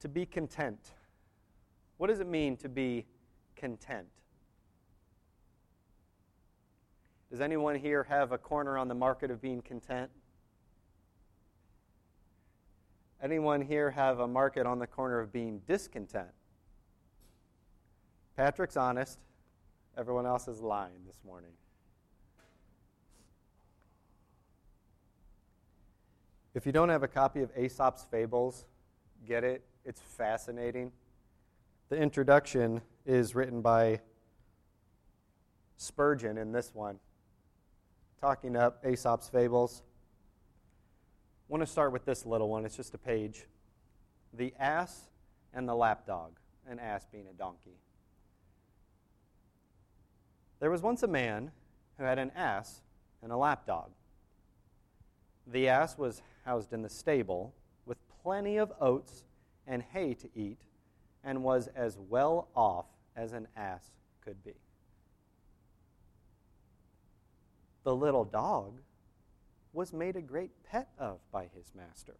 To be content. What does it mean to be content? Does anyone here have a corner on the market of being content? Anyone here have a market on the corner of being discontent? Patrick's honest. Everyone else is lying this morning. If you don't have a copy of Aesop's Fables, get it. It's fascinating. The introduction is written by Spurgeon in this one, talking up Aesop's Fables. I want to start with this little one. It's just a page. The ass and the lapdog, an ass being a donkey. There was once a man who had an ass and a lapdog. The ass was housed in the stable with plenty of oats and hay to eat and was as well off as an ass could be. The little dog was made a great pet of by his master,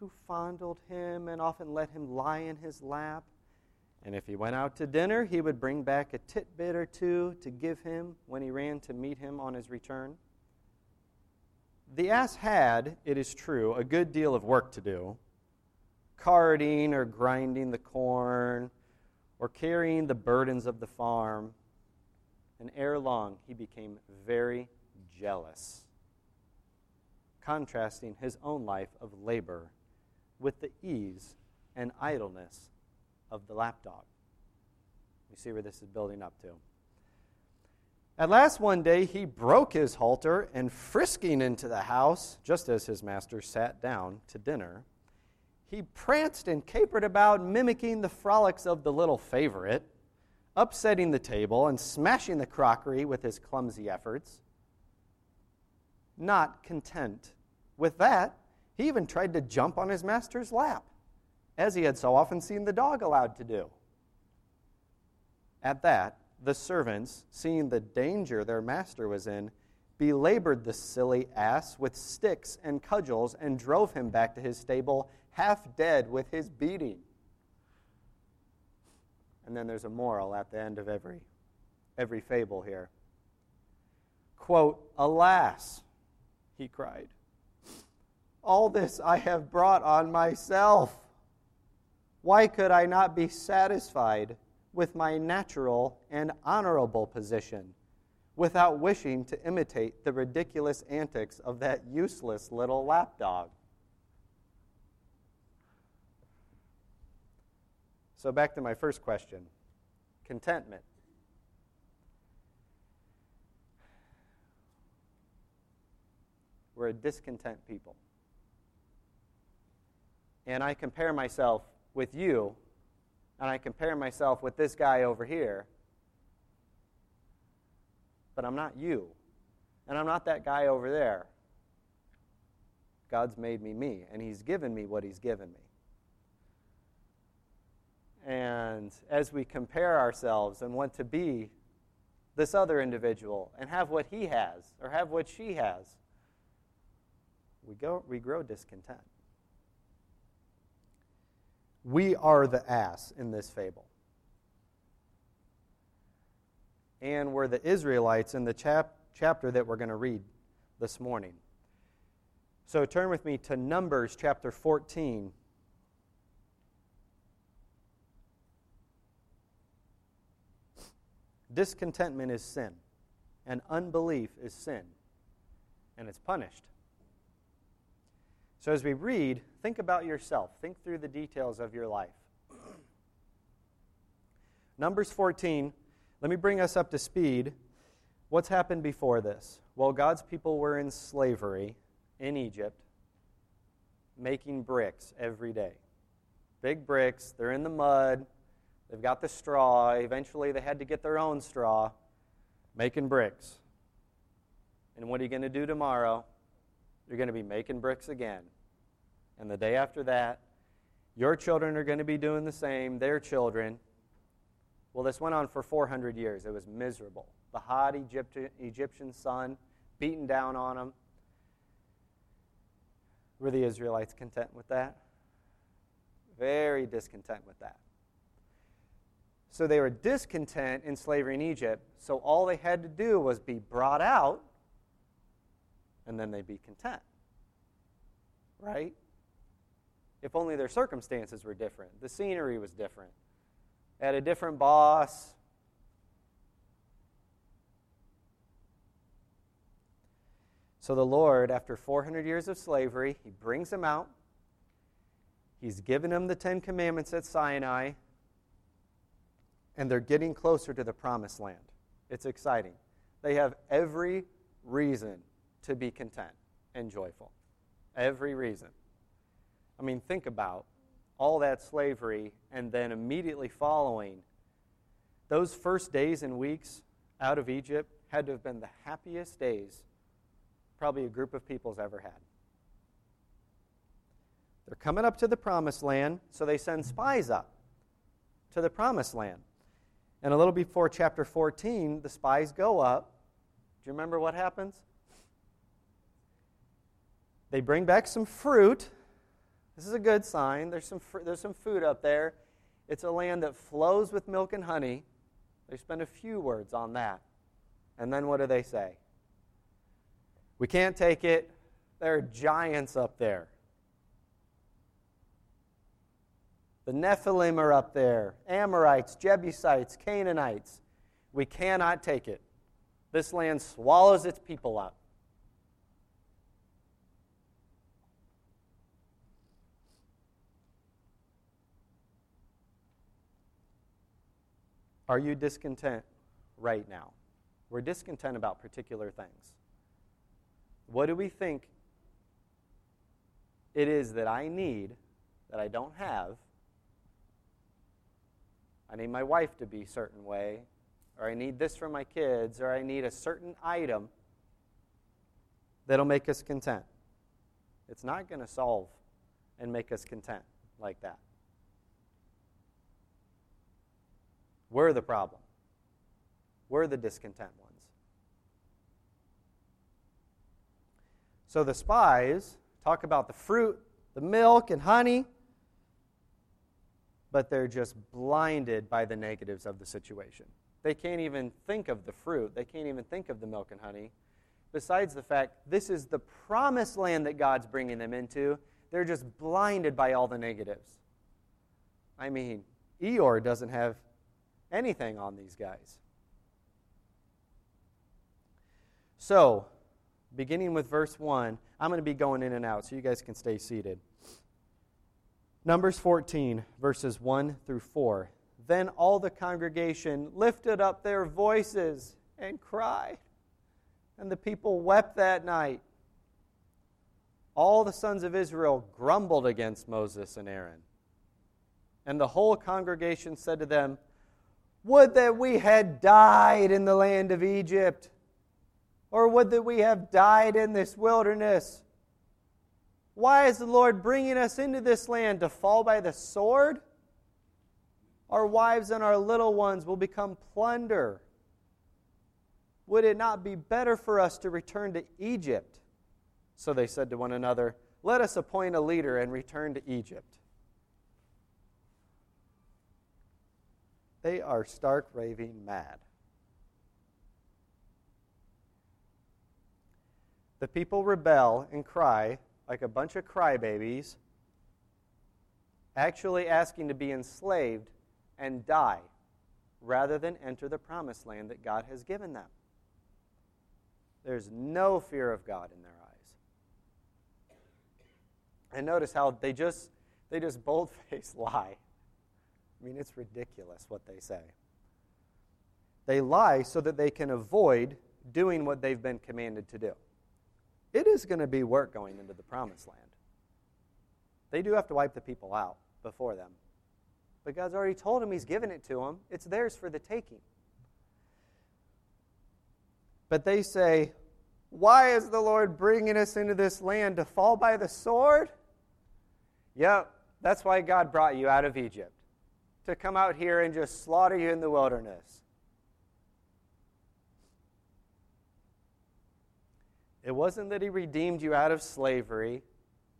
who fondled him and often let him lie in his lap. And if he went out to dinner, he would bring back a titbit or two to give him when he ran to meet him on his return. The ass had, it is true, a good deal of work to do carting or grinding the corn or carrying the burdens of the farm. And ere long, he became very jealous, contrasting his own life of labor with the ease and idleness of the lapdog. You see where this is building up to. At last, one day, he broke his halter and, frisking into the house, just as his master sat down to dinner, he pranced and capered about, mimicking the frolics of the little favorite, upsetting the table and smashing the crockery with his clumsy efforts. Not content with that, he even tried to jump on his master's lap, as he had so often seen the dog allowed to do. At that, the servants, seeing the danger their master was in, belabored the silly ass with sticks and cudgels and drove him back to his stable, half dead with his beating. And then there's a moral at the end of every, every fable here. Quote, Alas, he cried, all this I have brought on myself. Why could I not be satisfied with my natural and honorable position without wishing to imitate the ridiculous antics of that useless little lapdog? So, back to my first question contentment. We're a discontent people. And I compare myself with you, and I compare myself with this guy over here, but I'm not you. And I'm not that guy over there. God's made me me, and He's given me what He's given me. And as we compare ourselves and want to be this other individual and have what he has or have what she has, we, go, we grow discontent. We are the ass in this fable. And we're the Israelites in the chap- chapter that we're going to read this morning. So turn with me to Numbers chapter 14 Discontentment is sin, and unbelief is sin, and it's punished. So, as we read, think about yourself. Think through the details of your life. Numbers 14, let me bring us up to speed. What's happened before this? Well, God's people were in slavery in Egypt, making bricks every day. Big bricks, they're in the mud, They've got the straw. Eventually, they had to get their own straw, making bricks. And what are you going to do tomorrow? You're going to be making bricks again. And the day after that, your children are going to be doing the same, their children. Well, this went on for 400 years. It was miserable. The hot Egyptian, Egyptian sun beating down on them. Were the Israelites content with that? Very discontent with that. So they were discontent in slavery in Egypt, so all they had to do was be brought out, and then they'd be content. Right? If only their circumstances were different, the scenery was different, had a different boss. So the Lord, after 400 years of slavery, he brings them out. He's given them the Ten Commandments at Sinai and they're getting closer to the promised land. It's exciting. They have every reason to be content and joyful. Every reason. I mean, think about all that slavery and then immediately following. Those first days and weeks out of Egypt had to have been the happiest days probably a group of people's ever had. They're coming up to the promised land, so they send spies up to the promised land. And a little before chapter 14, the spies go up. Do you remember what happens? They bring back some fruit. This is a good sign. There's some, fr- there's some food up there. It's a land that flows with milk and honey. They spend a few words on that. And then what do they say? We can't take it. There are giants up there. The Nephilim are up there Amorites, Jebusites, Canaanites. We cannot take it. This land swallows its people up. Are you discontent right now? We're discontent about particular things. What do we think it is that I need that I don't have I need my wife to be a certain way, or I need this for my kids, or I need a certain item that'll make us content. It's not going to solve and make us content like that. We're the problem. We're the discontent ones. So the spies talk about the fruit, the milk, and honey but they're just blinded by the negatives of the situation. They can't even think of the fruit, they can't even think of the milk and honey. Besides the fact, this is the promised land that God's bringing them into, they're just blinded by all the negatives. I mean, Eeyore doesn't have anything on these guys. So, beginning with verse 1, I'm going to be going in and out so you guys can stay seated. Numbers 14, verses 1 through 4. Then all the congregation lifted up their voices and cried, and the people wept that night. All the sons of Israel grumbled against Moses and Aaron. And the whole congregation said to them, Would that we had died in the land of Egypt, or would that we have died in this wilderness. Why is the Lord bringing us into this land to fall by the sword? Our wives and our little ones will become plunder. Would it not be better for us to return to Egypt? So they said to one another, Let us appoint a leader and return to Egypt. They are stark raving mad. The people rebel and cry, like a bunch of crybabies, actually asking to be enslaved and die rather than enter the promised land that God has given them. There's no fear of God in their eyes. And notice how they just they just bold-faced lie. I mean, it's ridiculous what they say. They lie so that they can avoid doing what they've been commanded to do. It is going to be work going into the promised land. They do have to wipe the people out before them. But God's already told them He's given it to them, it's theirs for the taking. But they say, Why is the Lord bringing us into this land to fall by the sword? Yep, that's why God brought you out of Egypt, to come out here and just slaughter you in the wilderness. It wasn't that he redeemed you out of slavery.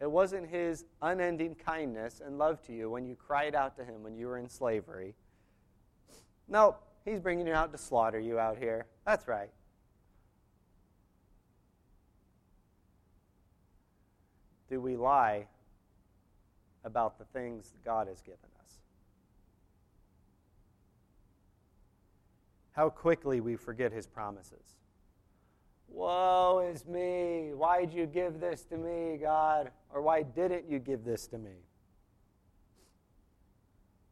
It wasn't his unending kindness and love to you when you cried out to him when you were in slavery. No, he's bringing you out to slaughter you out here. That's right. Do we lie about the things God has given us? How quickly we forget his promises. Woe is me. Why'd you give this to me, God? Or why didn't you give this to me?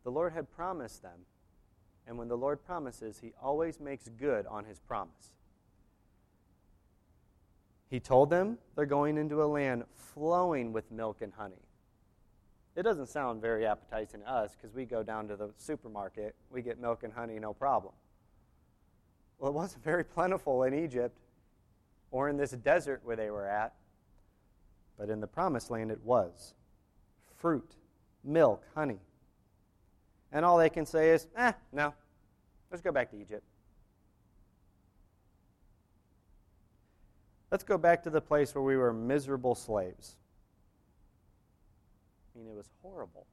The Lord had promised them. And when the Lord promises, he always makes good on his promise. He told them they're going into a land flowing with milk and honey. It doesn't sound very appetizing to us because we go down to the supermarket, we get milk and honey, no problem. Well, it wasn't very plentiful in Egypt or in this desert where they were at. But in the promised land, it was fruit, milk, honey. And all they can say is, eh, no, let's go back to Egypt. Let's go back to the place where we were miserable slaves. I mean, it was horrible.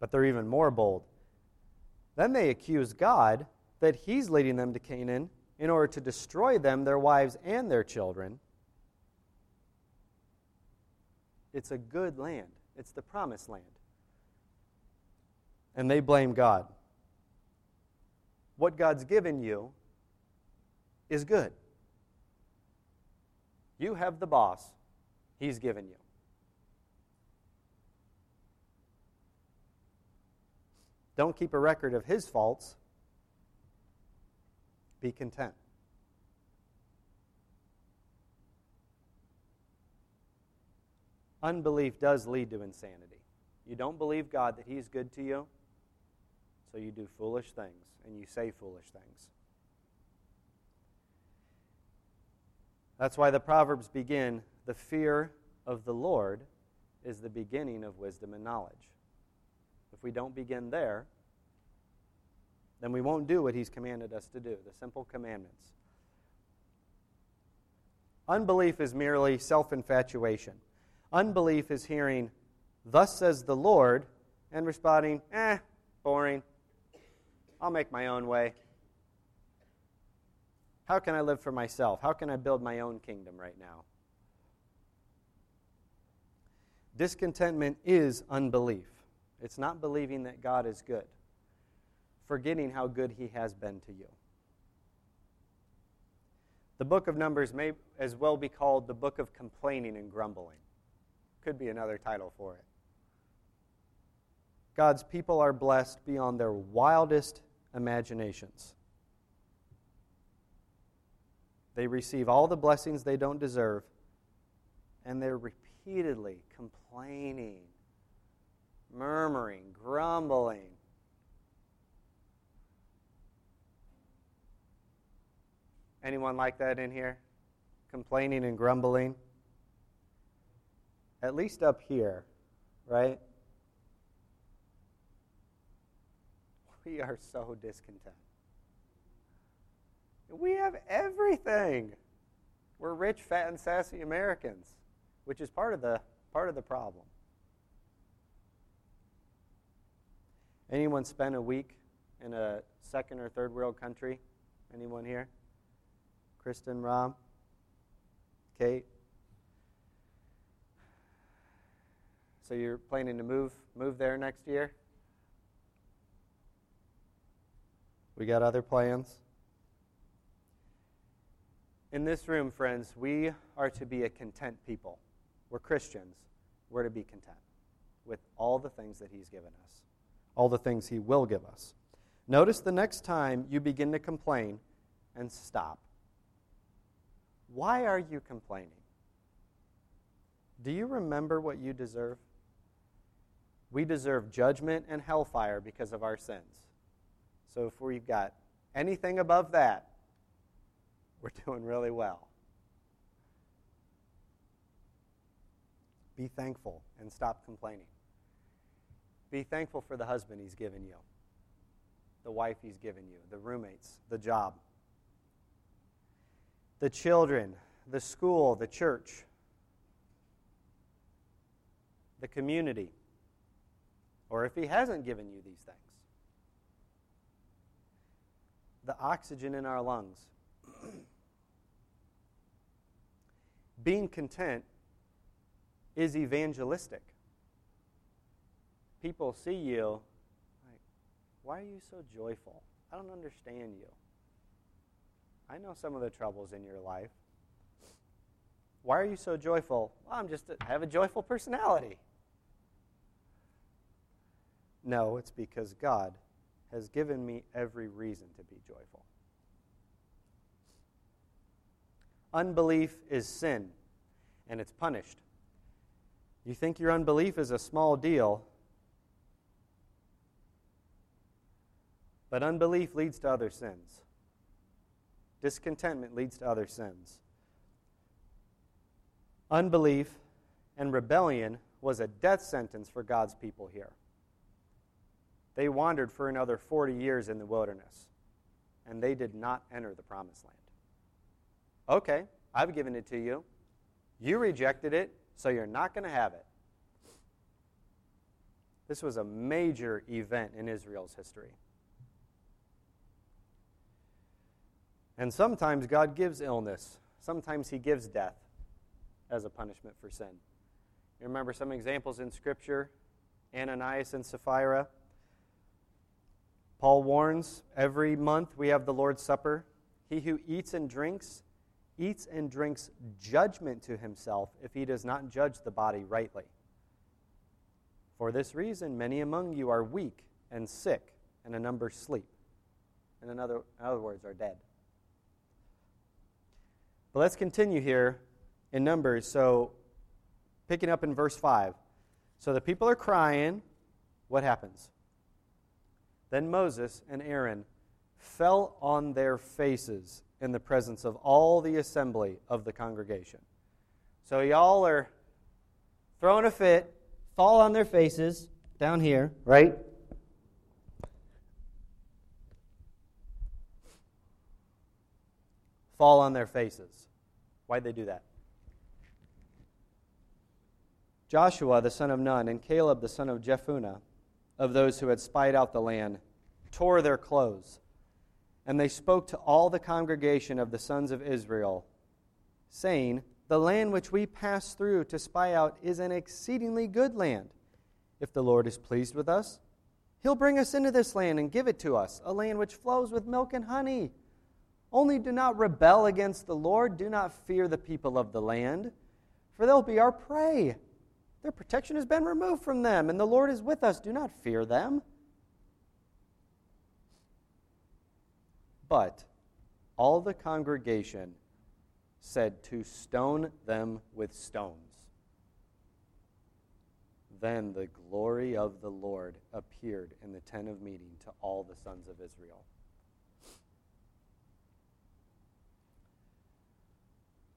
But they're even more bold. Then they accuse God that He's leading them to Canaan in order to destroy them, their wives, and their children. It's a good land, it's the promised land. And they blame God. What God's given you is good. You have the boss, He's given you. Don't keep a record of His faults be content. Unbelief does lead to insanity. You don't believe God that He's good to you, so you do foolish things and you say foolish things. That's why the Proverbs begin the fear of the Lord is the beginning of wisdom and knowledge. If we don't begin there, then we won't do what he's commanded us to do, the simple commandments. Unbelief is merely self infatuation. Unbelief is hearing, Thus says the Lord, and responding, Eh, boring. I'll make my own way. How can I live for myself? How can I build my own kingdom right now? Discontentment is unbelief. It's not believing that God is good forgetting how good he has been to you. The book of Numbers may as well be called the book of complaining and grumbling. Could be another title for it. God's people are blessed beyond their wildest imaginations. They receive all the blessings they don't deserve, and they're repeatedly complaining, murmuring, grumbling, Anyone like that in here? Complaining and grumbling? At least up here, right? We are so discontent. We have everything. We're rich, fat, and sassy Americans, which is part of the part of the problem. Anyone spend a week in a second or third world country? Anyone here? Kristen, Rob, Kate. So you're planning to move move there next year? We got other plans? In this room, friends, we are to be a content people. We're Christians. We're to be content with all the things that He's given us, all the things He will give us. Notice the next time you begin to complain and stop. Why are you complaining? Do you remember what you deserve? We deserve judgment and hellfire because of our sins. So if we've got anything above that, we're doing really well. Be thankful and stop complaining. Be thankful for the husband he's given you, the wife he's given you, the roommates, the job the children, the school, the church, the community, or if He hasn't given you these things. The oxygen in our lungs. Being content is evangelistic. People see you like, why are you so joyful? I don't understand you. I know some of the troubles in your life. Why are you so joyful? Well, I'm just a, I have a joyful personality. No, it's because God has given me every reason to be joyful. Unbelief is sin, and it's punished. You think your unbelief is a small deal, but unbelief leads to other sins. Discontentment leads to other sins. Unbelief and rebellion was a death sentence for God's people here. They wandered for another 40 years in the wilderness, and they did not enter the promised land. Okay, I've given it to you. You rejected it, so you're not going to have it. This was a major event in Israel's history. And sometimes God gives illness, sometimes He gives death as a punishment for sin. You remember some examples in Scripture Ananias and Sapphira. Paul warns every month we have the Lord's Supper. He who eats and drinks, eats and drinks judgment to himself if he does not judge the body rightly. For this reason, many among you are weak and sick, and a number sleep. And in other, in other words, are dead. But let's continue here in Numbers. So, picking up in verse 5. So the people are crying. What happens? Then Moses and Aaron fell on their faces in the presence of all the assembly of the congregation. So, y'all are throwing a fit, fall on their faces down here, right? Fall on their faces. Why'd they do that? Joshua the son of Nun and Caleb the son of Jephunneh, of those who had spied out the land, tore their clothes. And they spoke to all the congregation of the sons of Israel, saying, The land which we passed through to spy out is an exceedingly good land. If the Lord is pleased with us, he'll bring us into this land and give it to us, a land which flows with milk and honey. Only do not rebel against the Lord. Do not fear the people of the land, for they'll be our prey. Their protection has been removed from them, and the Lord is with us. Do not fear them. But all the congregation said to stone them with stones. Then the glory of the Lord appeared in the tent of meeting to all the sons of Israel.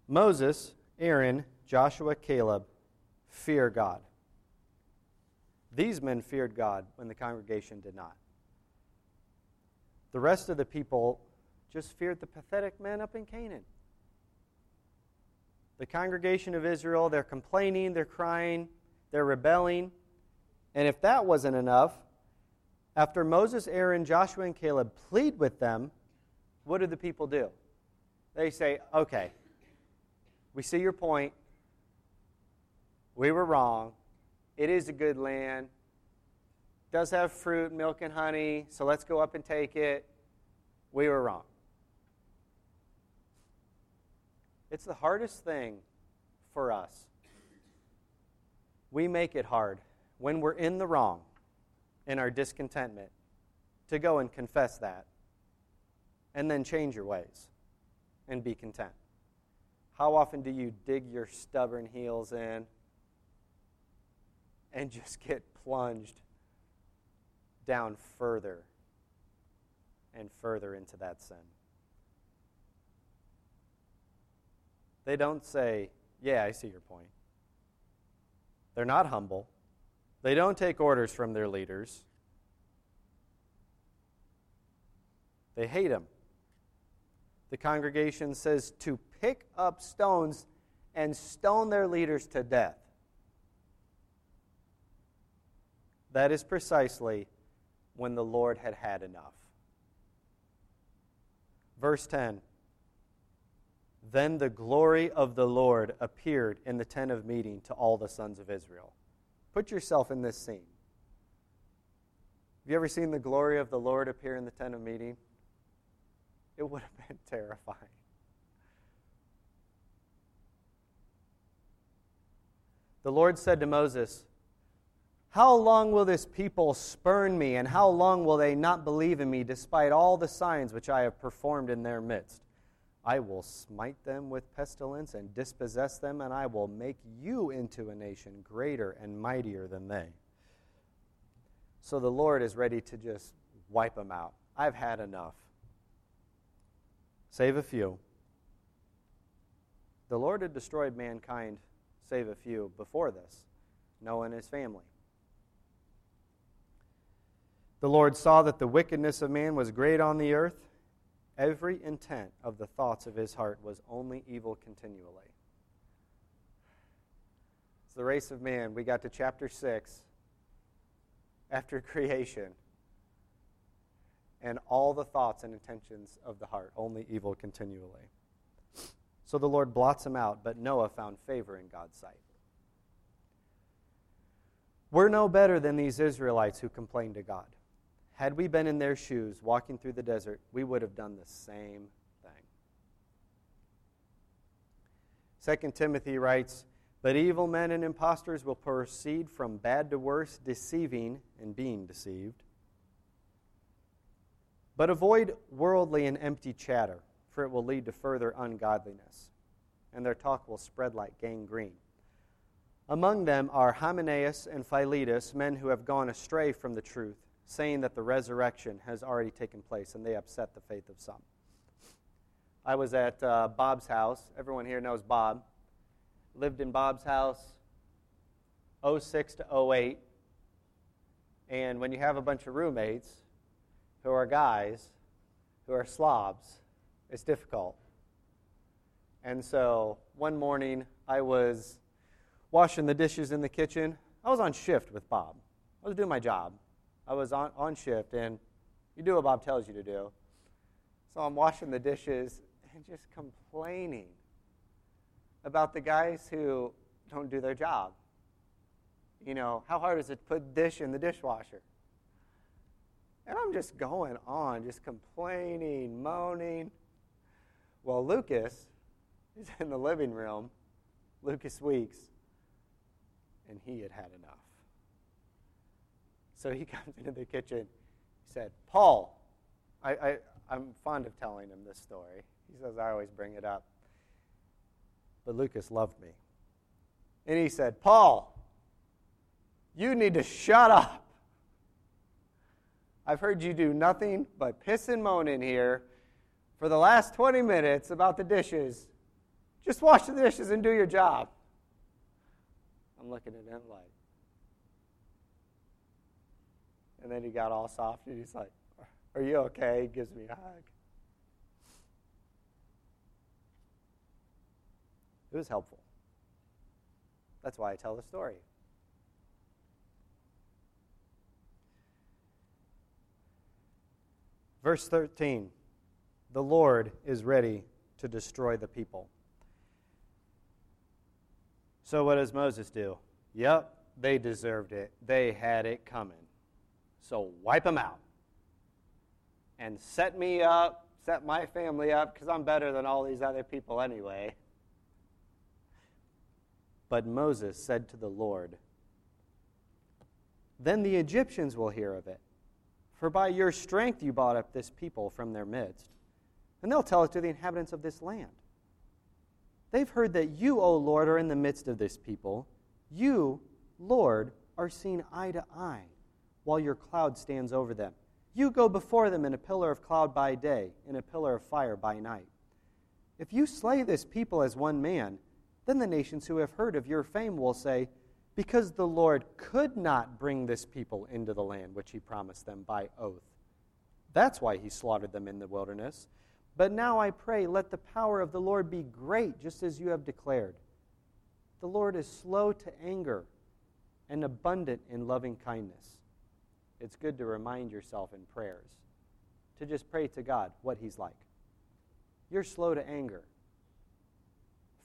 Moses, Aaron, Joshua, Caleb fear God. These men feared God when the congregation did not. The rest of the people just feared the pathetic men up in Canaan. The congregation of Israel, they're complaining, they're crying, they're rebelling. And if that wasn't enough, after Moses, Aaron, Joshua, and Caleb plead with them, what do the people do? They say, okay, we see your point. We were wrong. It is a good land. It does have fruit, milk, and honey, so let's go up and take it. We were wrong. It's the hardest thing for us. We make it hard when we're in the wrong in our discontentment to go and confess that and then change your ways and be content. How often do you dig your stubborn heels in and just get plunged down further and further into that sin? They don't say, Yeah, I see your point. They're not humble. They don't take orders from their leaders. They hate him. The congregation says to pick up stones and stone their leaders to death. That is precisely when the Lord had had enough. Verse 10 Then the glory of the Lord appeared in the tent of meeting to all the sons of Israel. Put yourself in this scene. Have you ever seen the glory of the Lord appear in the tent of meeting? It would have been terrifying. The Lord said to Moses, How long will this people spurn me, and how long will they not believe in me, despite all the signs which I have performed in their midst? I will smite them with pestilence and dispossess them, and I will make you into a nation greater and mightier than they. So the Lord is ready to just wipe them out. I've had enough. Save a few. The Lord had destroyed mankind, save a few, before this Noah and his family. The Lord saw that the wickedness of man was great on the earth Every intent of the thoughts of his heart was only evil continually. It's the race of man. We got to chapter 6 after creation. And all the thoughts and intentions of the heart, only evil continually. So the Lord blots him out, but Noah found favor in God's sight. We're no better than these Israelites who complained to God. Had we been in their shoes walking through the desert, we would have done the same thing. 2 Timothy writes, But evil men and impostors will proceed from bad to worse, deceiving and being deceived. But avoid worldly and empty chatter, it will lead to further ungodliness, and their talk will spread like gangrene. Among them are Hymenaeus and Philetus, men who have gone astray from the truth saying that the resurrection has already taken place, and they upset the faith of some. I was at uh, Bob's house. Everyone here knows Bob. Lived in Bob's house 06 to 08. And when you have a bunch of roommates who are guys, who are slobs, it's difficult. And so one morning I was washing the dishes in the kitchen. I was on shift with Bob. I was doing my job. I was on, on shift, and you do what Bob tells you to do. So I'm washing the dishes and just complaining about the guys who don't do their job. You know, how hard is it to put dish in the dishwasher? And I'm just going on, just complaining, moaning. Well, Lucas is in the living room, Lucas Weeks, and he had had enough. So he comes into the kitchen. He said, Paul, I, I, I'm fond of telling him this story. He says, I always bring it up. But Lucas loved me. And he said, Paul, you need to shut up. I've heard you do nothing but piss and moan in here for the last 20 minutes about the dishes. Just wash the dishes and do your job. I'm looking at him like, and then he got all soft and he's like, Are you okay? He gives me a hug. It was helpful. That's why I tell the story. Verse 13 The Lord is ready to destroy the people. So, what does Moses do? Yep, they deserved it. They had it coming. So wipe them out. And set me up, set my family up, because I'm better than all these other people anyway. But Moses said to the Lord, Then the Egyptians will hear of it. For by your strength you brought up this people from their midst. And they'll tell it to the inhabitants of this land. They've heard that you, O Lord, are in the midst of this people. You, Lord, are seen eye to eye while your cloud stands over them. You go before them in a pillar of cloud by day, in a pillar of fire by night. If you slay this people as one man, then the nations who have heard of your fame will say, Because the Lord could not bring this people into the land which he promised them by oath. That's why he slaughtered them in the wilderness. But now I pray, let the power of the Lord be great, just as you have declared. The Lord is slow to anger and abundant in loving kindness it's good to remind yourself in prayers to just pray to God what He's like. You're slow to anger,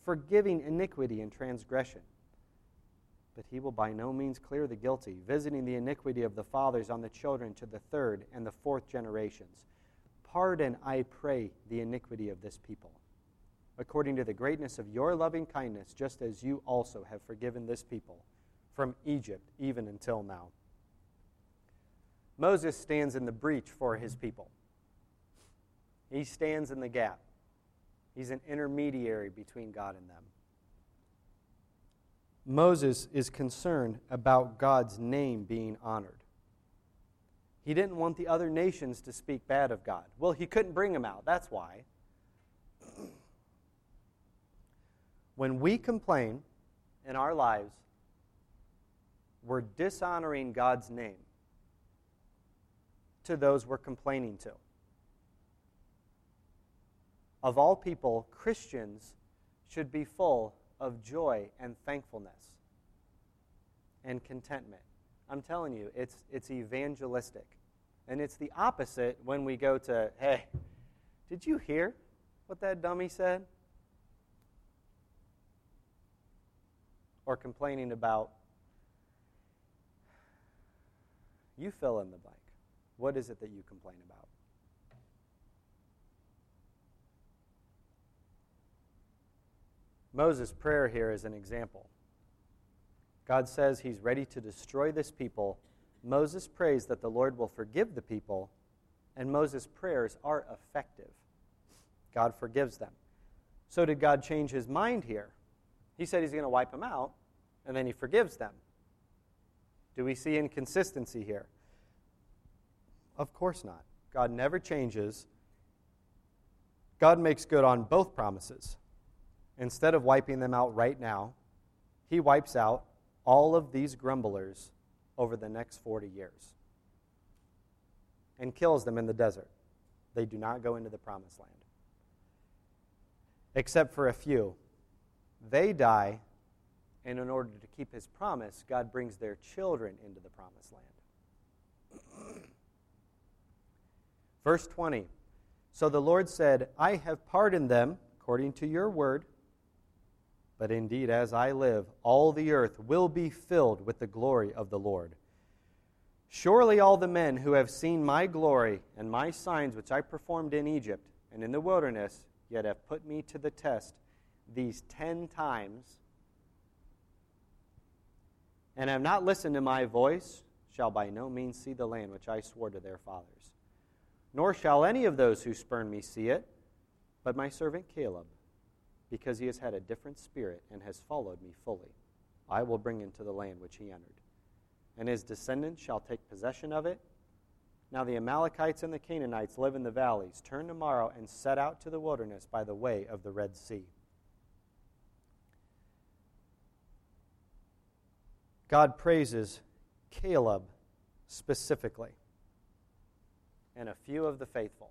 forgiving iniquity and transgression. But he will by no means clear the guilty, visiting the iniquity of the fathers on the children to the third and the fourth generations. Pardon, I pray, the iniquity of this people, according to the greatness of your loving kindness, just as you also have forgiven this people from Egypt even until now. Moses stands in the breach for his people. He stands in the gap. He's an intermediary between God and them. Moses is concerned about God's name being honored. He didn't want the other nations to speak bad of God. Well, he couldn't bring them out. That's why. when we complain in our lives, we're dishonoring God's name to those we're complaining to. Of all people, Christians should be full of joy and thankfulness and contentment. I'm telling you, it's, it's evangelistic. And it's the opposite when we go to, hey, did you hear what that dummy said? Or complaining about, you fill in the blank. What is it that you complain about? Moses' prayer here is an example. God says he's ready to destroy this people. Moses prays that the Lord will forgive the people, and Moses' prayers are effective. God forgives them. So, did God change his mind here? He said he's going to wipe them out, and then he forgives them. Do we see inconsistency here? Of course not. God never changes. God makes good on both promises instead of wiping them out right now, he wipes out all of these grumblers over the next 40 years and kills them in the desert. They do not go into the promised land. Except for a few. They die, and in order to keep his promise, God brings their children into the promised land. Verse 20 So the Lord said, I have pardoned them according to your word but indeed, as I live, all the earth will be filled with the glory of the Lord. Surely all the men who have seen my glory and my signs which I performed in Egypt and in the wilderness, yet have put me to the test these ten times, and have not listened to my voice, shall by no means see the land which I swore to their fathers. Nor shall any of those who spurn me see it, but my servant Caleb because he has had a different spirit and has followed me fully. I will bring him to the land which he entered. And his descendants shall take possession of it. Now the Amalekites and the Canaanites live in the valleys. Turn tomorrow and set out to the wilderness by the way of the Red Sea. God praises Caleb specifically and a few of the faithful.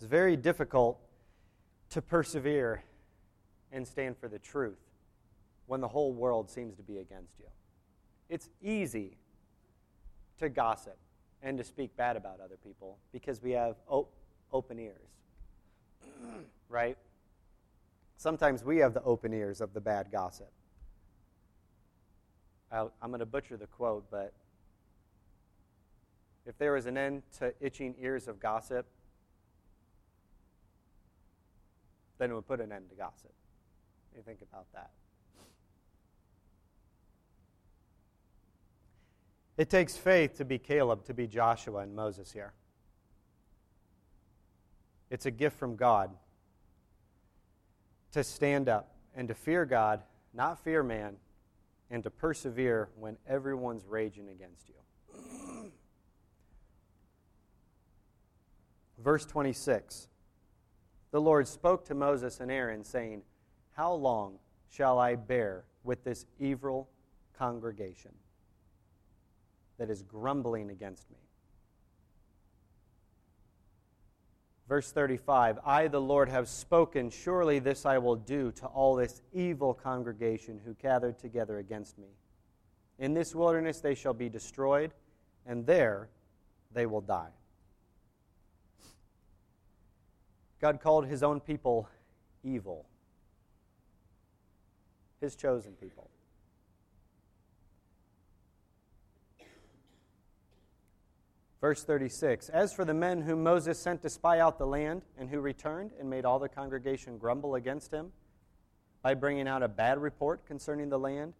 It's very difficult to persevere and stand for the truth when the whole world seems to be against you. It's easy to gossip and to speak bad about other people because we have op- open ears. right? Sometimes we have the open ears of the bad gossip. i am going to butcher the quote, but if there was an end to itching ears of gossip, then it would put an end to gossip. You think about that. It takes faith to be Caleb, to be Joshua and Moses here. It's a gift from God to stand up and to fear God, not fear man, and to persevere when everyone's raging against you. Verse 26 the Lord spoke to Moses and Aaron, saying, How long shall I bear with this evil congregation that is grumbling against me? Verse 35 I, the Lord, have spoken. Surely this I will do to all this evil congregation who gathered together against me. In this wilderness they shall be destroyed, and there they will die. God called his own people evil, his chosen people. Verse 36 As for the men whom Moses sent to spy out the land, and who returned and made all the congregation grumble against him by bringing out a bad report concerning the land,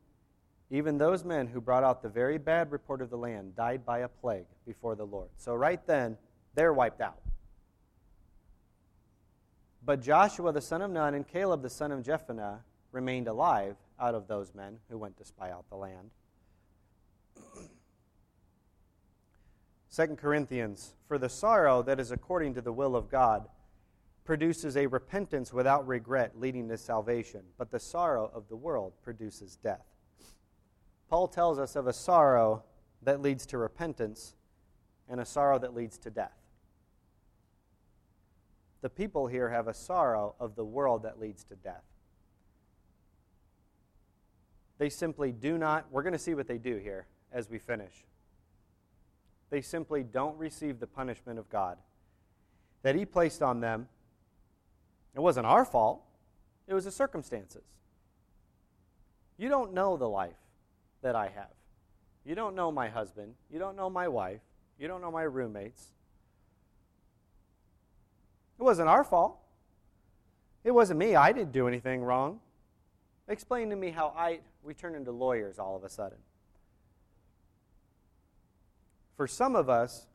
even those men who brought out the very bad report of the land died by a plague before the Lord. So, right then, they're wiped out. But Joshua the son of Nun and Caleb the son of Jephunneh remained alive out of those men who went to spy out the land. 2 Corinthians, for the sorrow that is according to the will of God produces a repentance without regret leading to salvation, but the sorrow of the world produces death. Paul tells us of a sorrow that leads to repentance and a sorrow that leads to death. The people here have a sorrow of the world that leads to death. They simply do not, we're going to see what they do here as we finish. They simply don't receive the punishment of God that He placed on them. It wasn't our fault, it was the circumstances. You don't know the life that I have. You don't know my husband. You don't know my wife. You don't know my roommates. It wasn't our fault. It wasn't me. I didn't do anything wrong. Explain to me how I we turn into lawyers all of a sudden. For some of us,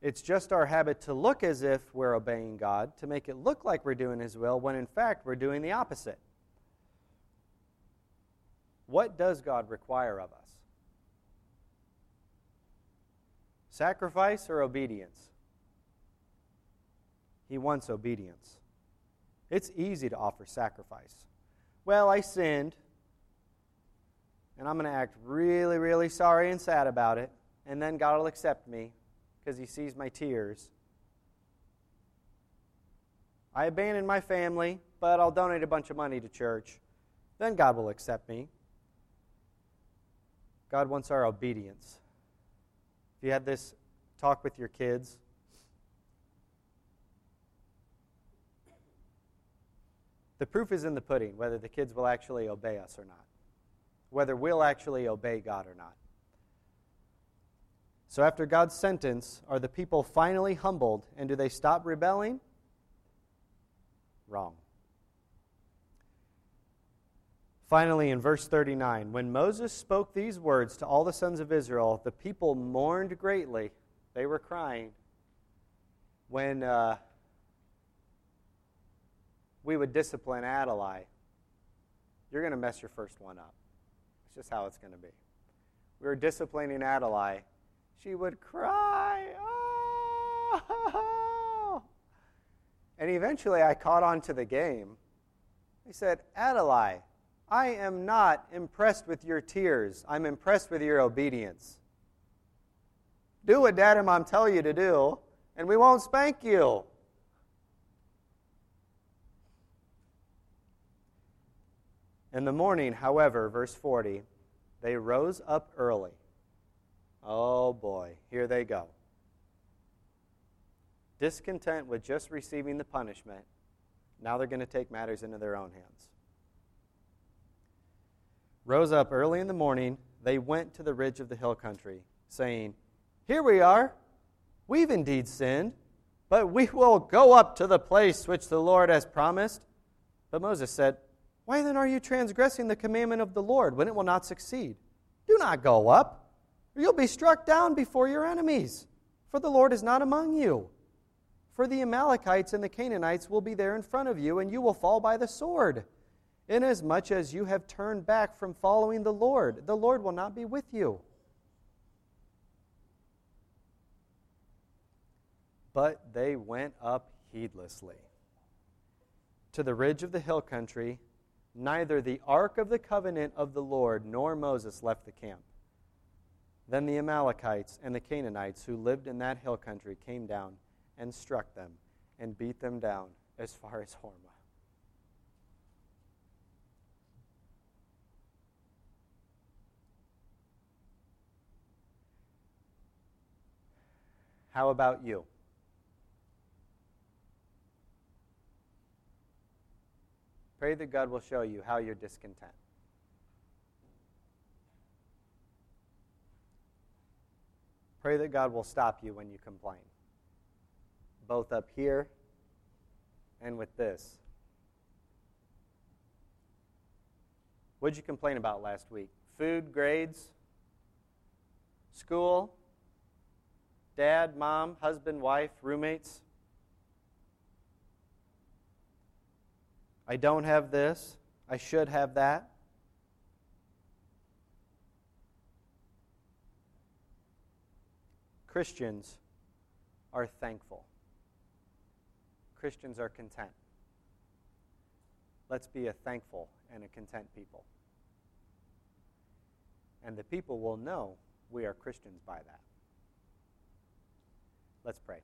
it's just our habit to look as if we're obeying God, to make it look like we're doing His will, when in fact we're doing the opposite. What does God require of us? Sacrifice or obedience? He wants obedience. It's easy to offer sacrifice. Well, I sinned and I'm going to act really, really sorry and sad about it, and then God will accept me because He sees my tears. I abandoned my family, but I'll donate a bunch of money to church. Then God will accept me. God wants our obedience. If you had this talk with your kids, the proof is in the pudding whether the kids will actually obey us or not whether we'll actually obey God or not. So, after God's sentence, are the people finally humbled and do they stop rebelling? Wrong. Finally, in verse 39, when Moses spoke these words to all the sons of Israel, the people mourned greatly. They were crying. When uh, we would discipline Adlai, you're going to mess your first one up. It's just how it's going to be. We were disciplining Adlai. She would cry. Oh! And eventually I caught on to the game. I said, Adlai, I am not impressed with your tears. I'm impressed with your obedience. Do what Dad and Mom tell you to do, and we won't spank you. In the morning, however, verse 40, they rose up early. Oh boy, here they go. Discontent with just receiving the punishment, now they're going to take matters into their own hands. Rose up early in the morning, they went to the ridge of the hill country, saying, Here we are. We've indeed sinned, but we will go up to the place which the Lord has promised. But Moses said, why then are you transgressing the commandment of the Lord when it will not succeed? Do not go up, or you'll be struck down before your enemies, for the Lord is not among you. For the Amalekites and the Canaanites will be there in front of you, and you will fall by the sword. Inasmuch as you have turned back from following the Lord, the Lord will not be with you. But they went up heedlessly to the ridge of the hill country neither the ark of the covenant of the Lord nor Moses left the camp. Then the Amalekites and the Canaanites who lived in that hill country came down and struck them and beat them down as far as Hormah. How about you? Pray that God will show you how you're discontent. Pray that God will stop you when you complain, both up here and with this. What did you complain about last week? Food, grades, school, dad, mom, husband, wife, roommates? I don't have this. I should have that. Christians are thankful. Christians are content. Let's be a thankful and a content people. And the people will know we are Christians by that. Let's pray.